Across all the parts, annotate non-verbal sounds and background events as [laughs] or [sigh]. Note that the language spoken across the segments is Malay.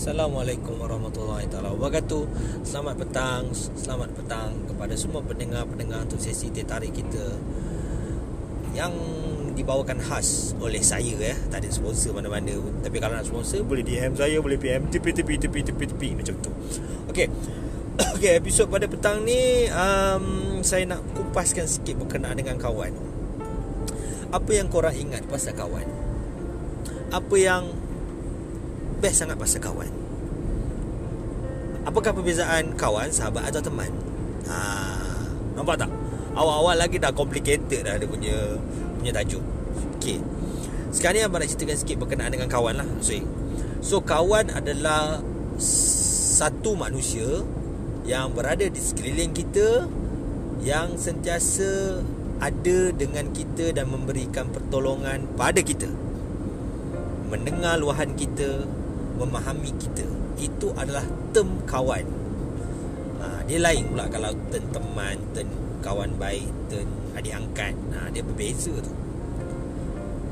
Assalamualaikum warahmatullahi taala wabarakatuh. Selamat petang, selamat petang kepada semua pendengar-pendengar untuk sesi teh tarik kita yang dibawakan khas oleh saya ya. Tak ada sponsor mana-mana. Tapi kalau nak sponsor boleh DM saya, boleh PM tepi tepi tepi tepi tepi macam tu. Okey. [coughs] Okey, episod pada petang ni um, saya nak kupaskan sikit berkenaan dengan kawan. Apa yang korang ingat pasal kawan? Apa yang best sangat pasal kawan Apakah perbezaan kawan, sahabat atau teman? Ha, nampak tak? Awal-awal lagi dah complicated dah dia punya punya tajuk. Okey. Sekarang ni abang nak ceritakan sikit berkenaan dengan kawan lah. So, so kawan adalah satu manusia yang berada di sekeliling kita yang sentiasa ada dengan kita dan memberikan pertolongan pada kita. Mendengar luahan kita, memahami kita. Itu adalah term kawan. Ha, dia lain pula kalau term teman term kawan baik term adik angkat. Ha, dia berbeza tu.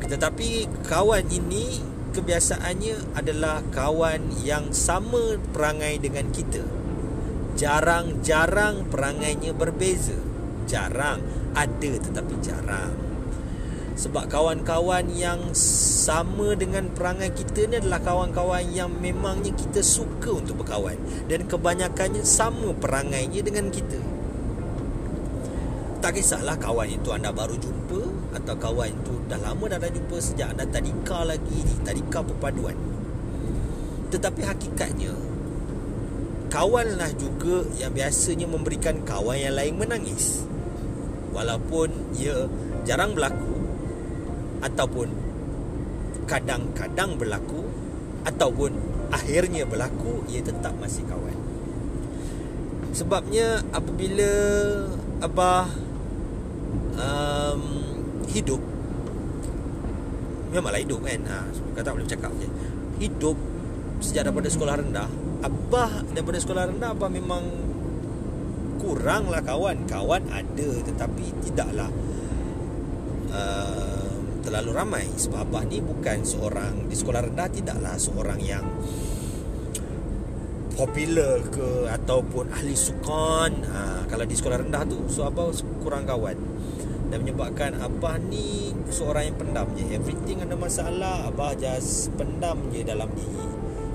Tetapi kawan ini kebiasaannya adalah kawan yang sama perangai dengan kita. Jarang-jarang perangainya berbeza. Jarang ada tetapi jarang sebab kawan-kawan yang sama dengan perangai kita ni adalah kawan-kawan yang memangnya kita suka untuk berkawan dan kebanyakannya sama perangainya dengan kita. Tak kisahlah kawan itu anda baru jumpa atau kawan itu dah lama dah dah jumpa sejak anda tadika lagi di tadika perpaduan. Tetapi hakikatnya kawanlah juga yang biasanya memberikan kawan yang lain menangis. Walaupun ia jarang berlaku ataupun kadang-kadang berlaku ataupun akhirnya berlaku ia tetap masih kawan. Sebabnya apabila abah um, hidup memanglah hidup kan? Ha, kata boleh bercakap je. Hidup sejak daripada sekolah rendah abah daripada sekolah rendah abah memang kuranglah kawan. Kawan ada tetapi tidaklah uh, terlalu ramai. Sebab abah ni bukan seorang di sekolah rendah tidaklah seorang yang popular ke ataupun ahli sukan. Ha, kalau di sekolah rendah tu so abah kurang kawan. Dan menyebabkan abah ni seorang yang pendam je. Everything ada masalah abah just pendam je dalam diri.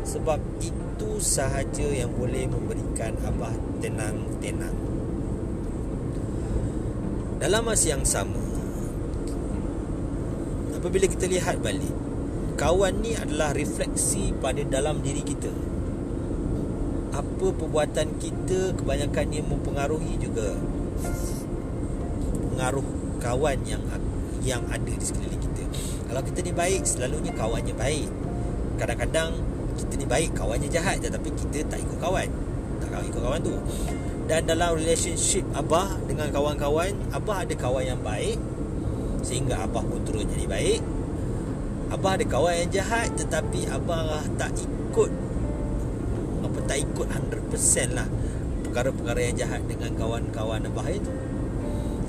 Sebab itu sahaja yang boleh memberikan abah tenang-tenang. Dalam masa yang sama apabila kita lihat balik kawan ni adalah refleksi pada dalam diri kita. Apa perbuatan kita kebanyakannya mempengaruhi juga pengaruh kawan yang yang ada di sekeliling kita. Kalau kita ni baik selalunya kawannya baik. Kadang-kadang kita ni baik kawannya jahat tetapi kita tak ikut kawan. Tak ikut kawan tu. Dan dalam relationship abah dengan kawan-kawan abah ada kawan yang baik Sehingga Abah pun terus jadi baik. Abah ada kawan yang jahat Tetapi Abah tak ikut. Apa tak ikut 100% lah Perkara-perkara yang jahat Dengan kawan-kawan Abah itu.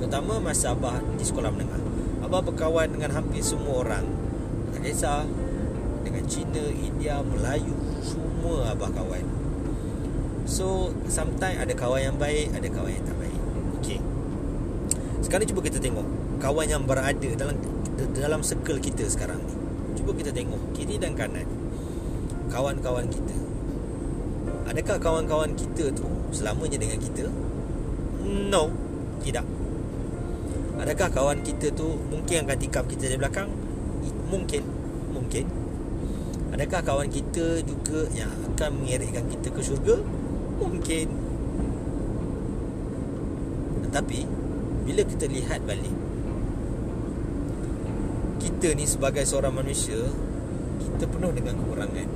Terutama masa Abah di sekolah menengah. Abah berkawan dengan hampir semua orang. Tak kisah Dengan Cina, India, Melayu Semua Abah kawan. So Sometimes ada kawan yang baik Ada kawan yang tak baik. Okay Sekarang cuba kita tengok kawan yang berada dalam dalam circle kita sekarang ni. Cuba kita tengok kiri dan kanan. Kawan-kawan kita. Adakah kawan-kawan kita tu selamanya dengan kita? No, tidak. Adakah kawan kita tu mungkin akan tikam kita dari belakang? Mungkin, mungkin. Adakah kawan kita juga yang akan mengeritkan kita ke syurga? Mungkin. Tetapi bila kita lihat balik kita ni sebagai seorang manusia kita penuh dengan kekurangan.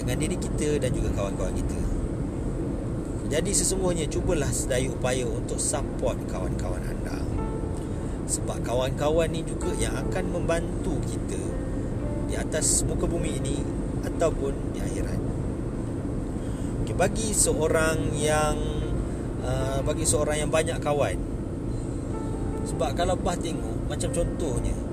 Dengan diri kita dan juga kawan-kawan kita. Jadi sesungguhnya cubalah sedaya upaya untuk support kawan-kawan anda. Sebab kawan-kawan ni juga yang akan membantu kita di atas muka bumi ini ataupun di akhirat. Okay, bagi seorang yang uh, bagi seorang yang banyak kawan. Sebab kalau bah tengok macam contohnya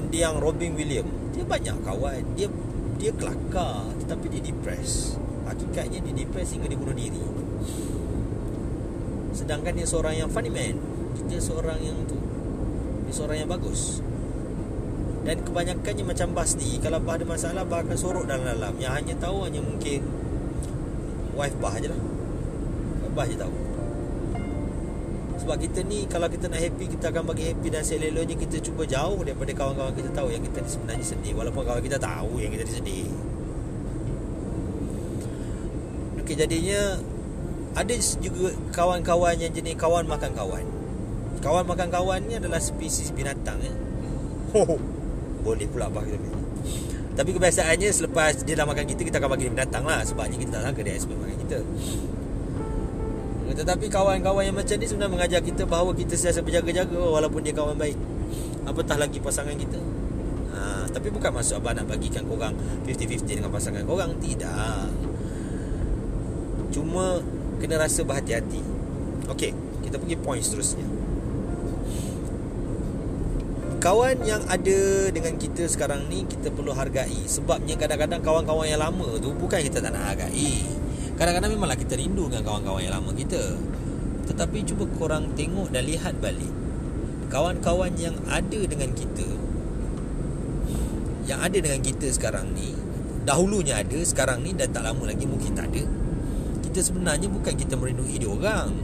mendiang Robin William. Dia banyak kawan dia dia kelakar tetapi dia depres. Hakikatnya dia depres hingga dia bunuh diri. Sedangkan dia seorang yang funny man. Dia seorang yang tu dia seorang yang bagus. Dan kebanyakannya macam Bas ni Kalau Bah ada masalah Bah akan sorok dalam-dalam Yang hanya tahu hanya mungkin Wife Bah je lah Bah je tahu Sebab kita ni Kalau kita nak happy Kita akan bagi happy Dan seleloknya kita cuba jauh Daripada kawan-kawan kita tahu Yang kita ni sebenarnya sedih Walaupun kawan kita tahu Yang kita ni sedih Okey jadinya Ada juga kawan-kawan Yang jenis kawan makan kawan Kawan makan kawan ni adalah spesies binatang eh. Ho boleh pula apa kita. Tapi kebiasaannya selepas dia dah makan kita, kita akan bagi dia binatang lah. Sebabnya kita tak sangka dia expert makan kita. Tetapi kawan-kawan yang macam ni sebenarnya mengajar kita bahawa kita sentiasa berjaga-jaga walaupun dia kawan baik. Apatah lagi pasangan kita. Ha, tapi bukan maksud abang nak bagikan korang 50-50 dengan pasangan korang. Tidak. Cuma kena rasa berhati-hati. Okey, kita pergi point seterusnya kawan yang ada dengan kita sekarang ni kita perlu hargai sebabnya kadang-kadang kawan-kawan yang lama tu bukan kita tak nak hargai kadang-kadang memanglah kita rindu dengan kawan-kawan yang lama kita. Tetapi cuba korang tengok dan lihat balik. Kawan-kawan yang ada dengan kita yang ada dengan kita sekarang ni dahulunya ada sekarang ni dan tak lama lagi mungkin tak ada. Kita sebenarnya bukan kita merindui dia orang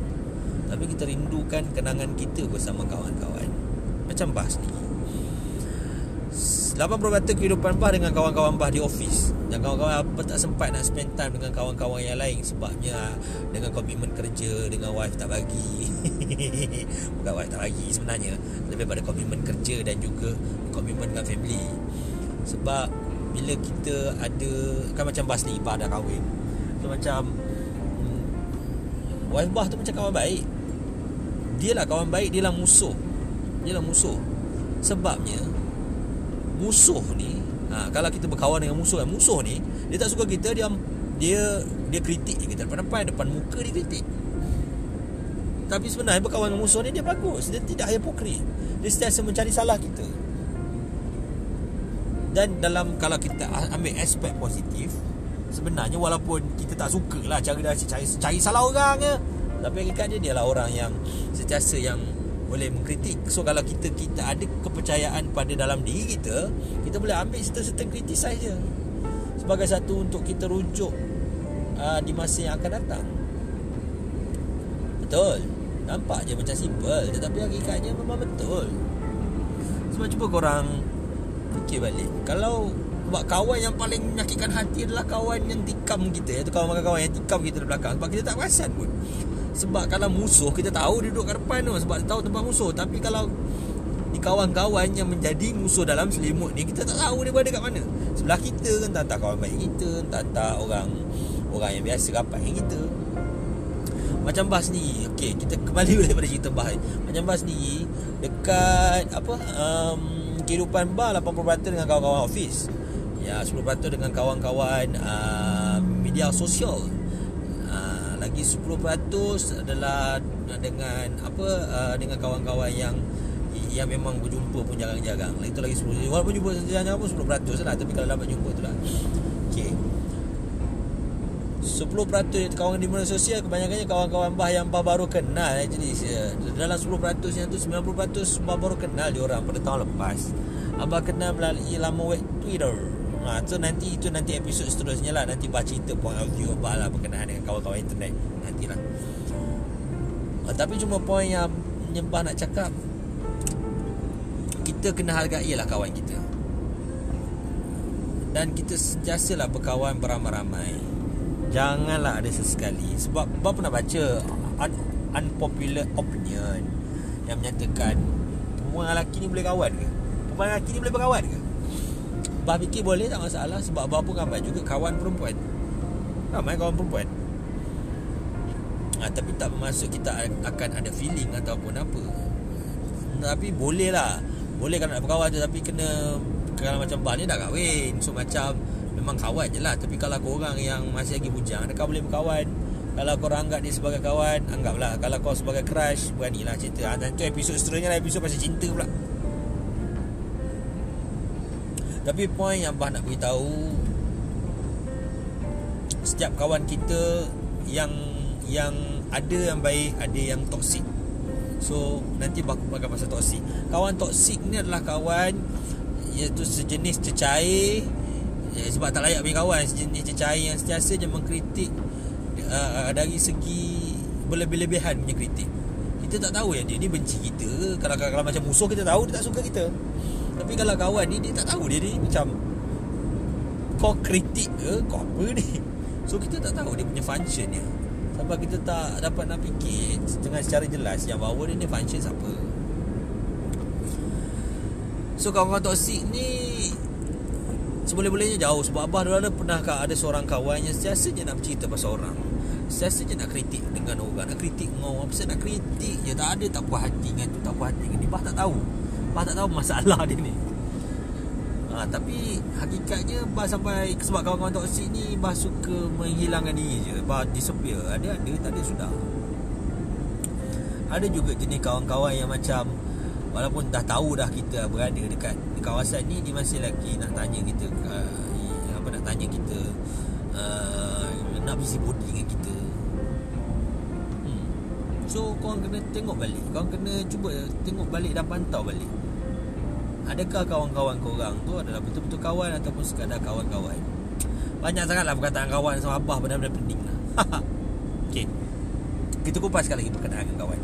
tapi kita rindukan kenangan kita bersama kawan-kawan. Macam bahas ni 80% kehidupan Bah dengan kawan-kawan Bah di office Dan kawan-kawan apa tak sempat nak spend time dengan kawan-kawan yang lain Sebabnya dengan komitmen kerja Dengan wife tak bagi. [laughs] Bukan wife tak bagi sebenarnya. Lebih pada komitmen kerja dan juga komitmen dengan family. Sebab bila kita ada Kan macam Bas ni, Bah dah kahwin. So macam hmm, Wife Bah tu macam kawan baik. Dia lah kawan baik, dia lah musuh. Dia lah musuh. Sebabnya musuh ni ha, kalau kita berkawan dengan musuh kan musuh ni dia tak suka kita dia dia dia kritik kita depan-depan depan muka dia kritik. Tapi sebenarnya berkawan dengan musuh ni dia bagus dia tidak hipokrit. Dia sentiasa mencari salah kita. Dan dalam kalau kita ambil aspek positif sebenarnya walaupun kita tak suka lah cara dia cari, cari salah orang ke tapi hakikatnya dia lah orang yang sentiasa yang boleh mengkritik. So kalau kita kita ada kepercayaan pada dalam diri kita kita boleh ambil serta-serta criticize je. Sebagai satu untuk kita rujuk uh, di masa yang akan datang. Betul. Nampak je macam simple tetapi hakikatnya memang betul. Sebab cuba korang fikir balik. Kalau buat kawan yang paling menyakitkan hati adalah kawan yang tikam kita iaitu kawan-kawan yang tikam kita di belakang. Sebab kita tak perasan pun sebab kalau musuh kita tahu dia duduk kat depan tu. Sebab tahu tempat musuh. Tapi kalau di kawan-kawan yang menjadi musuh dalam selimut ni kita tak tahu dia berada kat mana. Sebelah kita kan tak tak kawan baik kita tak tak orang orang yang biasa rapat dengan kita. Macam bas ni okey kita kembali [laughs] balik pada cerita bas macam bas ni dekat apa um, kehidupan bah 80% dengan kawan-kawan office ya 10% dengan kawan-kawan uh, media sosial lagi 10% adalah dengan apa uh, dengan kawan-kawan yang yang memang berjumpa pun jarang-jarang. Itu lagi 10%. Walaupun jumpa jarang-jarang pun 10% lah tapi kalau dapat jumpa tu lah. Okey. 10% kawan di media sosial kebanyakannya kawan-kawan bah yang bah baru kenal jadi dalam 10% yang tu 90% bah baru kenal dia orang pada tahun lepas. Abah kenal melalui laman web Twitter. Ha, so nanti itu nanti episod seterusnya lah. Nanti baca cerita point of view Abah lah berkenaan dengan kawan-kawan internet. Nantilah. Ha, Tapi cuma point yang Nyembah nak cakap Kita kena hargai lah kawan kita. Dan kita sentiasa lah berkawan beramai-ramai. Janganlah ada sesekali. Sebab Abah pernah baca un- Unpopular opinion Yang menyatakan Perempuan lelaki ni boleh kawan ke? Perempuan lelaki ni boleh berkawan ke? Abah fikir boleh tak masalah? Sebab Abah pun ramai juga kawan perempuan. Ramai kawan perempuan. Ha, Tapi tak bermaksud kita akan ada feeling ataupun apa. Tapi boleh lah. Boleh kalau nak berkawan tu Tapi kena Kalau macam Abah ni dah kahwin. So macam Memang kawan je lah. Tapi kalau korang yang masih lagi bujang Adakah boleh berkawan? Kalau korang anggap dia sebagai kawan Anggaplah. Kalau kau sebagai crush Beranilah cerita. Ha, Dan tu episod seterusnya lah. Episod pasal cinta pula Tapi point yang Abah nak beritahu setiap kawan kita yang yang ada yang baik ada yang toksik so nanti baku pakai pasal toksik kawan toksik ni adalah kawan iaitu sejenis cecair ya, sebab tak layak punya kawan. Sejenis cecair yang sentiasa je mengkritik uh, dari segi berlebih-lebihan punya kritik. Kita tak tahu ya dia ni benci kita. Kalau, kalau, kalau macam musuh kita tahu dia tak suka kita tapi kalau kawan ni dia tak tahu dia ni macam kau kritik ke kau apa ni? So kita tak tahu dia punya function dia. Sebab kita tak dapat nak fikir dengan secara jelas yang bahawa dia ni function siapa. So kawan-kawan toksik ni seboleh-bolehnya jauh. Sebab Abah dulu ada pernah ada seorang kawan yang sentiasa je nak bercerita pasal orang. Sentiasa je nak kritik dengan orang nak kritik dengan orang. Pasal nak kritik je tak ada tak puas hati dengan tu tak puas hati dengan ni Abah tak tahu Abah tak tahu masalah dia ni. Ha, tapi hakikatnya Bah sampai sebab kawan-kawan toksik ni Bah suka menghilangkan diri je. Bah disappear. Ada ada tak ada sudah. Ada juga jenis kawan-kawan yang macam walaupun dah tahu dah kita berada dekat kawasan ni dia masih lagi nak tanya kita uh, apa nak tanya kita uh, nak busy body dengan kita. So korang kena tengok balik korang kena cuba tengok balik dan pantau balik Adakah kawan-kawan korang tu adalah betul-betul kawan ataupun sekadar kawan-kawan? Banyak sangatlah perkataan kawan sama abah benar-benar penting lah. [laughs] okay. Kita kupas sekali lagi perkataan kawan.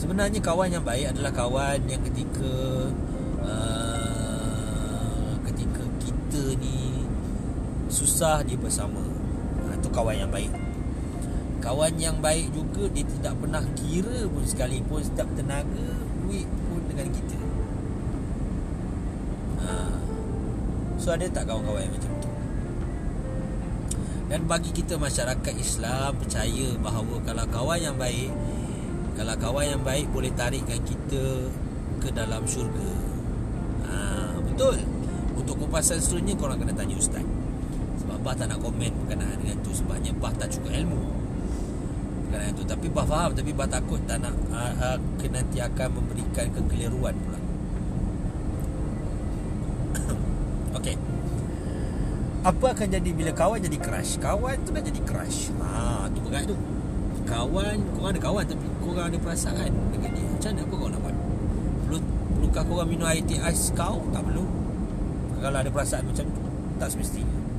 Sebenarnya kawan yang baik adalah kawan yang ketika uh, ketika kita ni susah dia bersama. Kawan yang baik. Kawan yang baik juga Dia tidak pernah kira pun sekalipun Setiap tenaga Duit pun dengan kita ha. So ada tak kawan-kawan yang macam tu Dan bagi kita masyarakat Islam Percaya bahawa Kalau kawan yang baik Kalau kawan yang baik Boleh tarikkan kita Ke dalam syurga ha. Betul Untuk kupasan seterusnya Korang kena tanya ustaz Bah tak nak komen Berkenaan dengan tu Sebabnya Bah tak cukup ilmu. Kerana itu tapi bah faham tapi bah takut tak nak uh, uh, nanti akan memberikan kekeliruan pula. [coughs] Okey. Apa akan jadi bila kawan jadi crush? Kawan tu dah jadi crush. Ha tu berat tu. Kawan kau ada kawan tapi kau ada perasaan dengan dia. Macam mana apa kau nak buat? Perlu perlukah kau minum air teh ais kau? Tak perlu. Kalau ada perasaan macam tu tak semestinya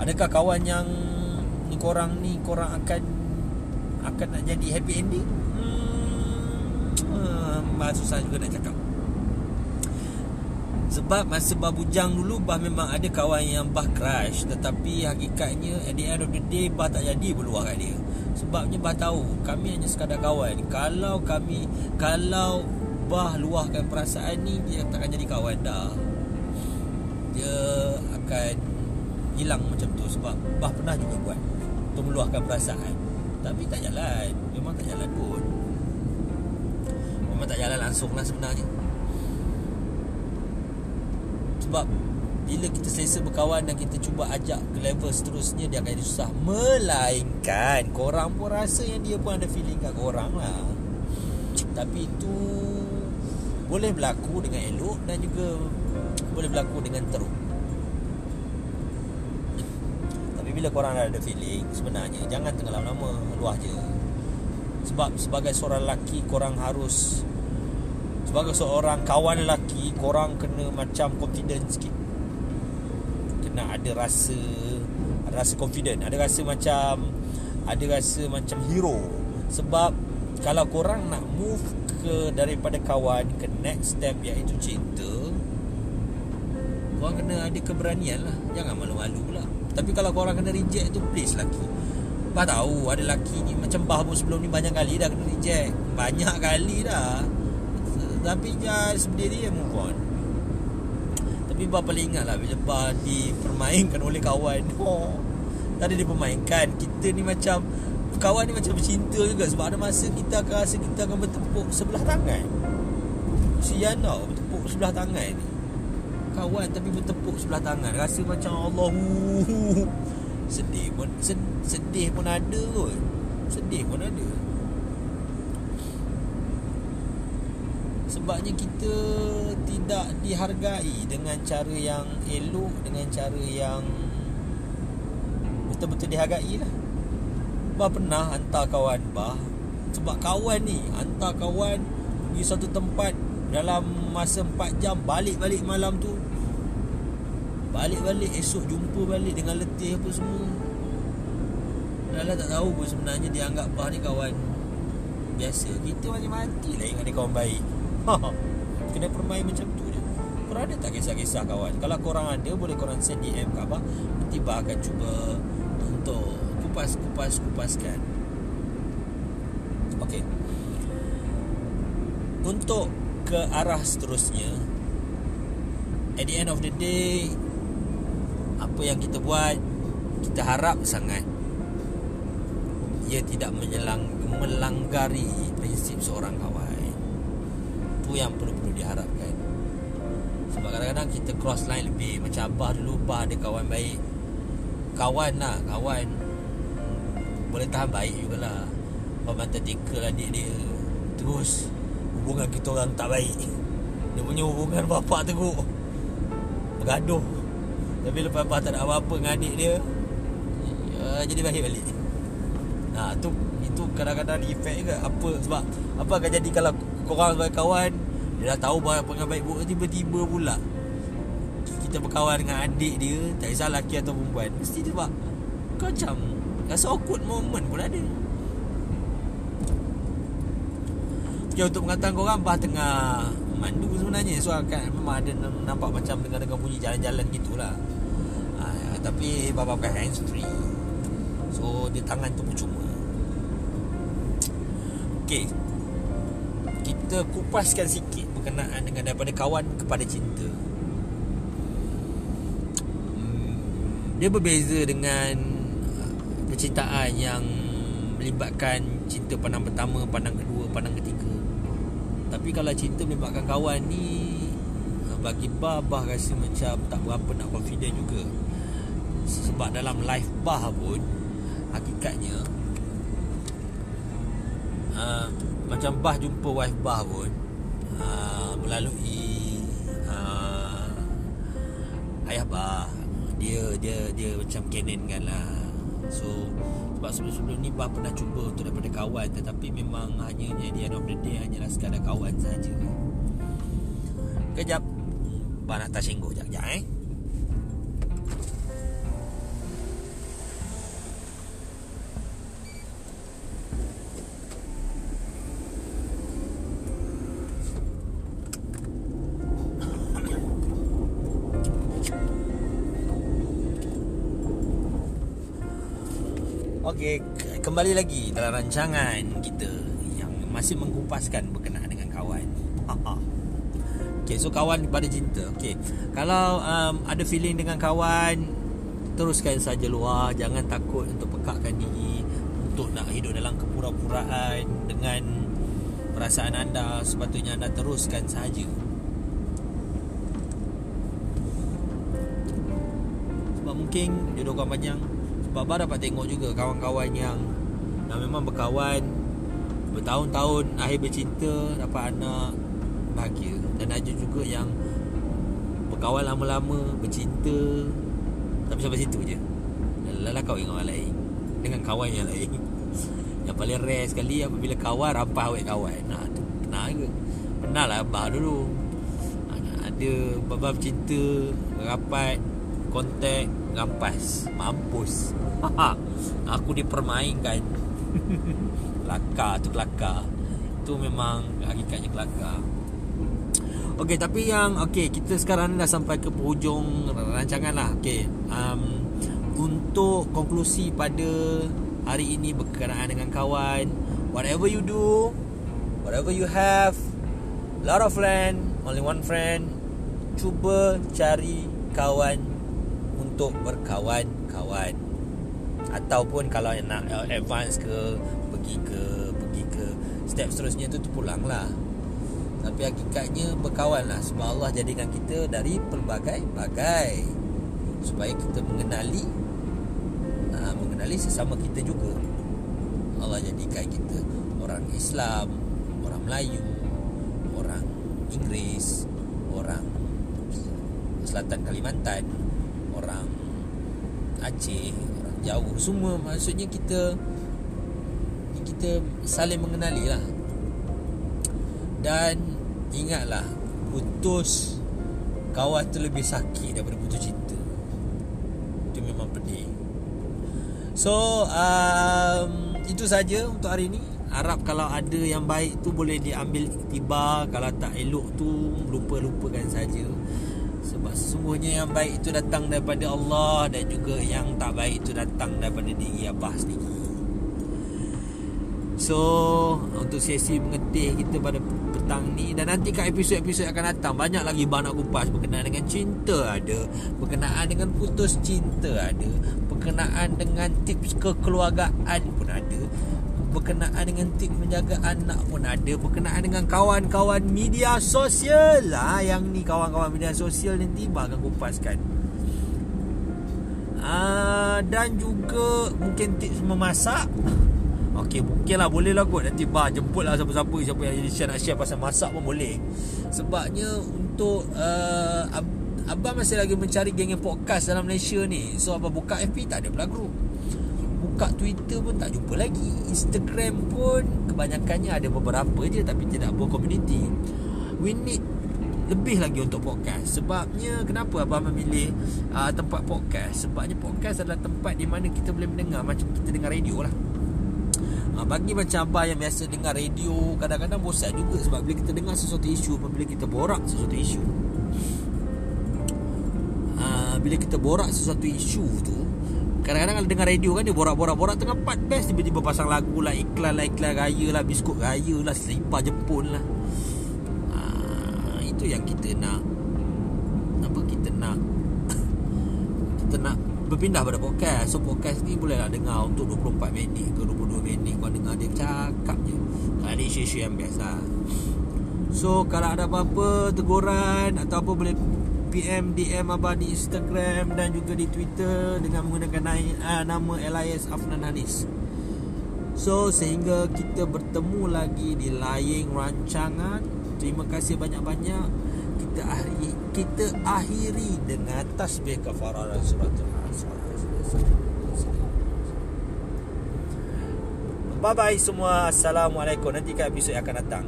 adakah kawan yang korang ni korang akan akan nak jadi happy ending? Hmm, hmm, susah juga nak cakap. Sebab masa bah bujang dulu Bah memang ada kawan yang Bah crush. Tetapi hakikatnya At the end of the day Bah tak jadi berluar kat dia. Sebabnya Bah tahu Kami hanya sekadar kawan. Kalau kami Kalau Bah luahkan perasaan ni Dia takkan jadi kawan dah. Dia akan Hilang macam tu Sebab Bah pernah juga buat Untuk meluahkan perasaan. Tapi tak jalan. Memang tak jalan pun. Memang tak jalan langsung lah sebenarnya. Sebab Bila kita selesa berkawan Dan kita cuba ajak ke level seterusnya Dia akan susah. Melainkan Korang pun rasa yang dia pun ada feeling kat korang lah. Tapi itu Boleh berlaku dengan elok Dan juga Boleh berlaku dengan teruk bila korang ada feeling sebenarnya jangan tengah lama-lama luah je. Sebab sebagai seorang lelaki korang harus sebagai seorang kawan lelaki korang kena macam confident sikit. Kena ada rasa ada rasa confident. Ada rasa macam ada rasa macam hero. Sebab kalau korang nak move ke daripada kawan ke next step iaitu cinta korang kena ada keberanian lah. Jangan malu-malu pula tapi kalau korang kena reject tu Please laki Bah tahu ada laki ni Macam bah pun sebelum ni Banyak kali dah kena reject. Banyak kali dah. Tapi jangan sendiri ya move on. Tapi bah paling ingat lah Bila bah dipermainkan oleh kawan. [laughs] Oh, Tak ada dipermainkan Kita ni macam Kawan ni macam bercinta juga Sebab ada masa kita akan rasa Kita akan bertepuk sebelah tangan. Sian tau Bertepuk sebelah tangan ni kawan tapi bertepuk sebelah tangan. Rasa macam Allah sedih pun sedih pun ada kot. Sedih pun ada. Sebabnya kita tidak dihargai dengan cara yang elok Dengan cara yang betul-betul dihargai lah. Bah pernah hantar kawan bah. Sebab kawan ni hantar kawan pergi satu tempat dalam masa 4 jam balik-balik malam tu balik-balik esok jumpa balik dengan letih apa semua. Lala tak tahu pun sebenarnya dia anggap bah ni kawan. Biasa kita macam mati lah ingat dia kawan baik. [laughs] Kena permain macam tu je. Korang ada tak kisah-kisah kawan? Kalau korang ada boleh korang send DM ke apa? Nanti bah akan cuba untuk kupas-kupas-kupaskan. Okay Untuk ke arah seterusnya At the end of the day Apa yang kita buat Kita harap sangat Ia tidak menyelang, melanggari prinsip seorang kawan. Itu yang perlu-perlu diharapkan. Sebab kadang-kadang kita cross line lebih Macam Abah dulu Abah ada kawan baik. Kawan lah Kawan. Boleh tahan baik jugalah. Abah mata tickle adik dia. Terus hubungan kita orang tak baik. Dia punya hubungan bapak teruk Bergaduh. Tapi lepas bapak tak ada apa-apa dengan adik dia ya, Jadi baik balik. Nah tu itu kadang-kadang efek juga. Apa sebab apa akan jadi kalau korang sebagai kawan dia dah tahu bahawa pengen baik buruk tiba-tiba pula kita berkawan dengan adik dia tak kisah lelaki atau perempuan. Mesti dia sebab kau macam rasa awkward moment pun ada Ya untuk mengatakan korang Bah tengah mandu sebenarnya. So kan memang ada nampak macam Dengar-dengar bunyi jalan-jalan gitulah. Ha, Tapi Bah pakai hands free. So di tangan tu percuma. Okay Kita kupaskan sikit Berkenaan dengan daripada kawan kepada cinta. Hmm, Dia berbeza dengan uh, Percintaan yang Melibatkan cinta pandang pertama Pandang kedua, pandang ketiga tapi kalau cinta melibatkan kawan ni Bagi Bah Bah rasa macam Tak berapa nak confident juga. Sebab dalam life Bah pun Hakikatnya uh, Macam Bah jumpa wife Bah pun uh, Melalui uh, Ayah Bah. Dia dia dia macam canon kan lah. So sebab sebelum-sebelum ni Bah pernah cuba untuk daripada kawan Tetapi memang hanya di end of the day Hanyalah sekadar kawan saja. Kejap Bah nak tersinggung sekejap eh Okey, kembali lagi dalam rancangan kita yang masih mengkupaskan berkenaan dengan kawan. [laughs] Okey, so kawan pada cinta. Okey, kalau um, ada feeling dengan kawan, teruskan saja luar, jangan takut untuk pekakkan diri untuk nak hidup dalam kepura-puraan dengan perasaan anda, sepatutnya anda teruskan saja. Sebab mungkin jodoh kau panjang Baba dapat tengok juga kawan-kawan yang Yang memang berkawan Bertahun-tahun akhir bercinta Dapat anak Bahagia. Dan ada juga yang Berkawan lama-lama Bercinta Tapi sampai situ je. Lala kau dengan orang lain Dengan kawan yang lain. Yang paling rare sekali Apabila kawan Rampah awet kawan. Nah tu Pernah ke? Pernah lah Abah dulu. Ada Baba bercinta Rapat Kontak Rampas Mampus. Aku dipermainkan. [laughs] Kelakar tu kelakar. Tu memang hakikatnya kelakar. Okey tapi yang Okey kita sekarang dah sampai ke hujung rancangan lah. Okey um, Untuk konklusi pada hari ini berkenaan dengan kawan Whatever you do Whatever you have Lot of friend Only one friend Cuba cari kawan Untuk berkawan-kawan. Ataupun kalau nak uh, advance ke pergi ke pergi ke step seterusnya tu tu pulanglah tapi hakikatnya berkawan lah sebab Allah jadikan kita dari pelbagai bagai supaya kita mengenali uh, mengenali sesama kita juga. Allah jadikan kita orang Islam orang Melayu orang Inggeris orang selatan Kalimantan orang Aceh orang jauh semua. Maksudnya kita kita saling mengenali lah. Dan ingatlah putus kawan tu lebih sakit daripada putus cinta. Itu memang pedih. So um, itu saja untuk hari ini harap kalau ada yang baik tu boleh diambil tiba kalau tak elok tu lupa-lupakan saja sebab sesungguhnya yang baik itu datang daripada Allah dan juga yang tak baik itu datang daripada diri Abah sendiri. So untuk sesi mengetih kita pada petang ni Dan nanti kat episod-episod akan datang Banyak lagi bang nak kupas. Berkenaan dengan cinta ada Berkenaan dengan putus cinta ada Berkenaan dengan tips kekeluargaan pun ada Berkenaan dengan tips menjaga anak pun ada Berkenaan dengan kawan-kawan media sosial. Lah Yang ni kawan-kawan media sosial nanti akan kupaskan. Uh, dan juga mungkin tips memasak. Okey, mungkin lah boleh lah kot. Nanti bah jemput lah siapa-siapa Siapa yang share nak share pasal masak pun boleh. Sebabnya untuk uh, Ab- Abang masih lagi mencari geng podcast dalam Malaysia ni. So Abang buka FB tak ada pula group Buka Twitter pun tak jumpa lagi. Instagram pun kebanyakannya ada beberapa je Tapi tidak berkomuniti We need lebih lagi untuk podcast. Sebabnya kenapa Abang memilih uh, tempat podcast? Sebabnya podcast adalah tempat di mana kita boleh mendengar Macam kita dengar radio lah. Ha, Bagi macam abang yang biasa dengar radio Kadang-kadang bosan juga Sebab bila kita dengar sesuatu isu Bila kita borak sesuatu isu. Ha, Bila kita borak sesuatu isu tu Kadang-kadang kalau dengar radio kan Dia borak-borak-borak Tengah part best. Tiba-tiba pasang lagu lah Iklan lah Iklan raya lah Biskut raya lah Selipar jepun lah. Ha, Itu yang kita nak. Apa kita nak? [coughs] Kita nak berpindah pada podcast. So podcast ni bolehlah dengar Untuk 24 minit ke 22 minit. Kau dengar dia cakap je. Ada isu-isu yang best lah So kalau ada apa-apa Teguran Atau apa boleh PM DM Abah di Instagram Dan juga di Twitter Dengan menggunakan uh, nama LIS Afnan Hanis. So sehingga kita bertemu lagi Di lain rancangan. Terima kasih banyak-banyak. Kita akhiri, kita akhiri dengan tasbih kafarah dan suratul Bye bye semua. Assalamualaikum. Nanti kat episod yang akan datang.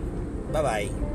Bye bye